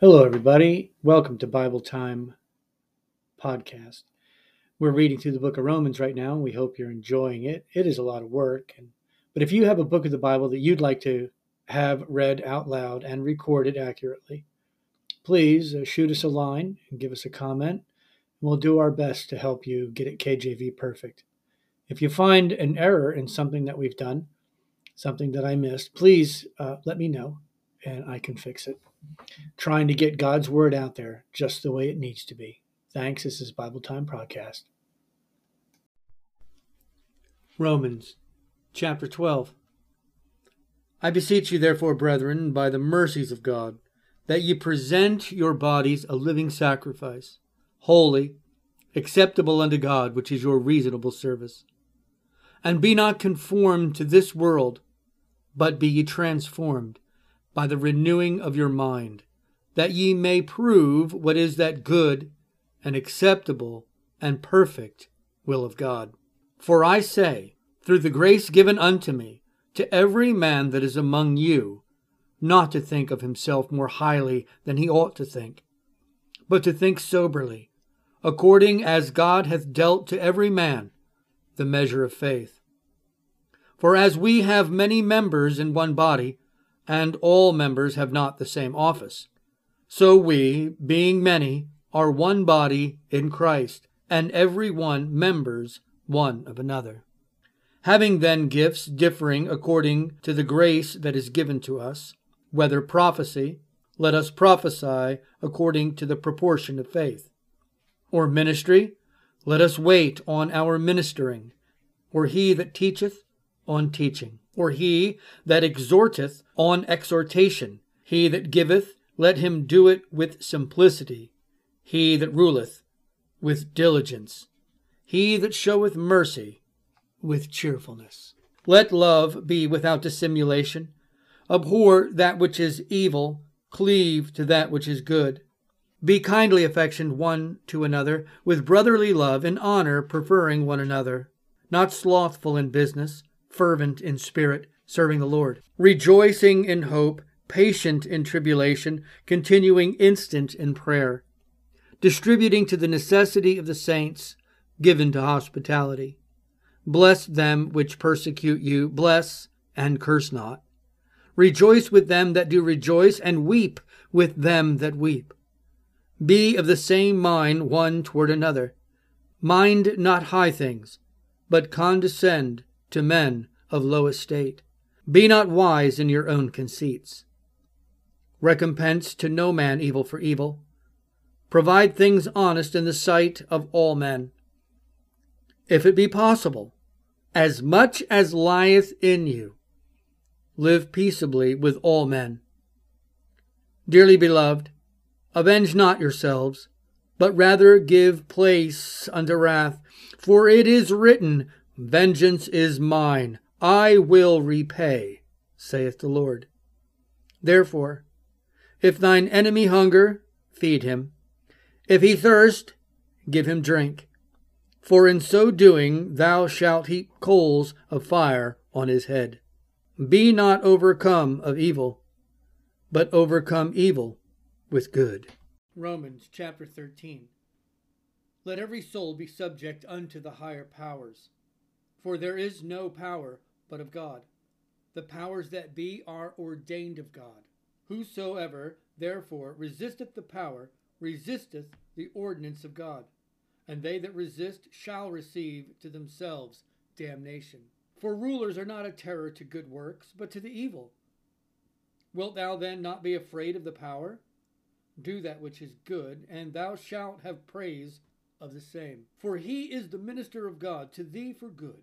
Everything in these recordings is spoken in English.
Hello, everybody. Welcome to Bible Time Podcast. We're reading through the book of Romans right now, and we hope you're enjoying it. It is a lot of work, and, but if you have a book of the Bible that you'd like to have read out loud and recorded accurately, please uh, shoot us a line and give us a comment. We'll do our best to help you get it KJV perfect. If you find an error in something that we've done, something that I missed, please uh, let me know and I can fix it. Trying to get God's word out there just the way it needs to be. Thanks. This is Bible Time Podcast. Romans chapter 12. I beseech you, therefore, brethren, by the mercies of God, that ye present your bodies a living sacrifice, holy, acceptable unto God, which is your reasonable service. And be not conformed to this world, but be ye transformed by the renewing of your mind, that ye may prove what is that good and acceptable and perfect will of God. For I say, through the grace given unto me, to every man that is among you, not to think of himself more highly than he ought to think, but to think soberly, according as God hath dealt to every man the measure of faith. For as we have many members in one body, and all members have not the same office. So we, being many, are one body in Christ, and every one members one of another. Having then gifts differing according to the grace that is given to us, whether prophecy, let us prophesy according to the proportion of faith. Or ministry, let us wait on our ministering. Or he that teacheth, on teaching or he that exhorteth on exhortation. He that giveth, let him do it with simplicity. He that ruleth, with diligence. He that showeth mercy, with cheerfulness. Let love be without dissimulation. Abhor that which is evil, cleave to that which is good. Be kindly affectioned one to another, with brotherly love and honor, preferring one another. Not slothful in business fervent in spirit, serving the Lord, rejoicing in hope, patient in tribulation, continuing instant in prayer, distributing to the necessity of the saints, given to hospitality. Bless them which persecute you, bless and curse not. Rejoice with them that do rejoice, and weep with them that weep. Be of the same mind one toward another. Mind not high things, but condescend to men of low estate. Be not wise in your own conceits. Recompense to no man evil for evil. Provide things honest in the sight of all men. If it be possible, as much as lieth in you, live peaceably with all men. Dearly beloved, avenge not yourselves, but rather give place unto wrath, for it is written, Vengeance is mine, I will repay, saith the Lord. Therefore, if thine enemy hunger, feed him. If he thirst, give him drink. For in so doing thou shalt heap coals of fire on his head. Be not overcome of evil, but overcome evil with good. Romans chapter 13. Let every soul be subject unto the higher powers for there is no power but of God. The powers that be are ordained of God. Whosoever, therefore, resisteth the power, resisteth the ordinance of God. And they that resist shall receive to themselves damnation. For rulers are not a terror to good works, but to the evil. Wilt thou then not be afraid of the power? Do that which is good, and thou shalt have praise of the same. For he is the minister of God to thee for good.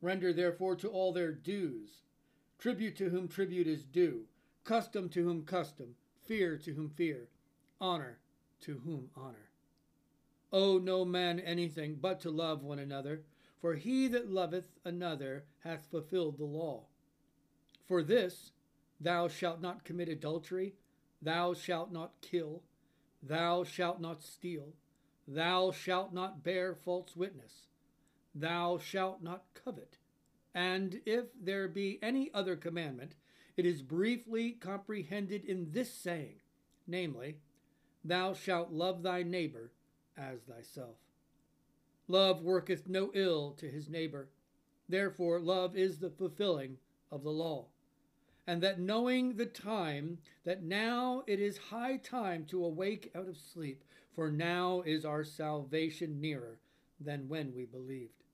Render therefore to all their dues tribute to whom tribute is due, custom to whom custom, fear to whom fear, honor to whom honor. Owe no man anything but to love one another, for he that loveth another hath fulfilled the law. For this, thou shalt not commit adultery, thou shalt not kill, thou shalt not steal, thou shalt not bear false witness, thou shalt not covet. And if there be any other commandment, it is briefly comprehended in this saying, namely, Thou shalt love thy neighbor as thyself. Love worketh no ill to his neighbor. Therefore, love is the fulfilling of the law. And that knowing the time, that now it is high time to awake out of sleep, for now is our salvation nearer than when we believed.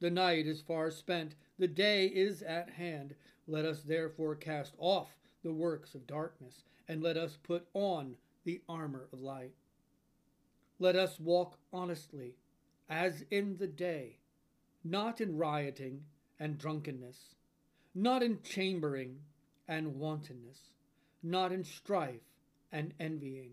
The night is far spent, the day is at hand. Let us therefore cast off the works of darkness, and let us put on the armor of light. Let us walk honestly, as in the day, not in rioting and drunkenness, not in chambering and wantonness, not in strife and envying.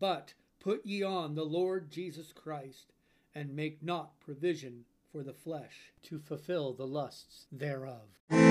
But put ye on the Lord Jesus Christ, and make not provision for the flesh to fulfill the lusts thereof.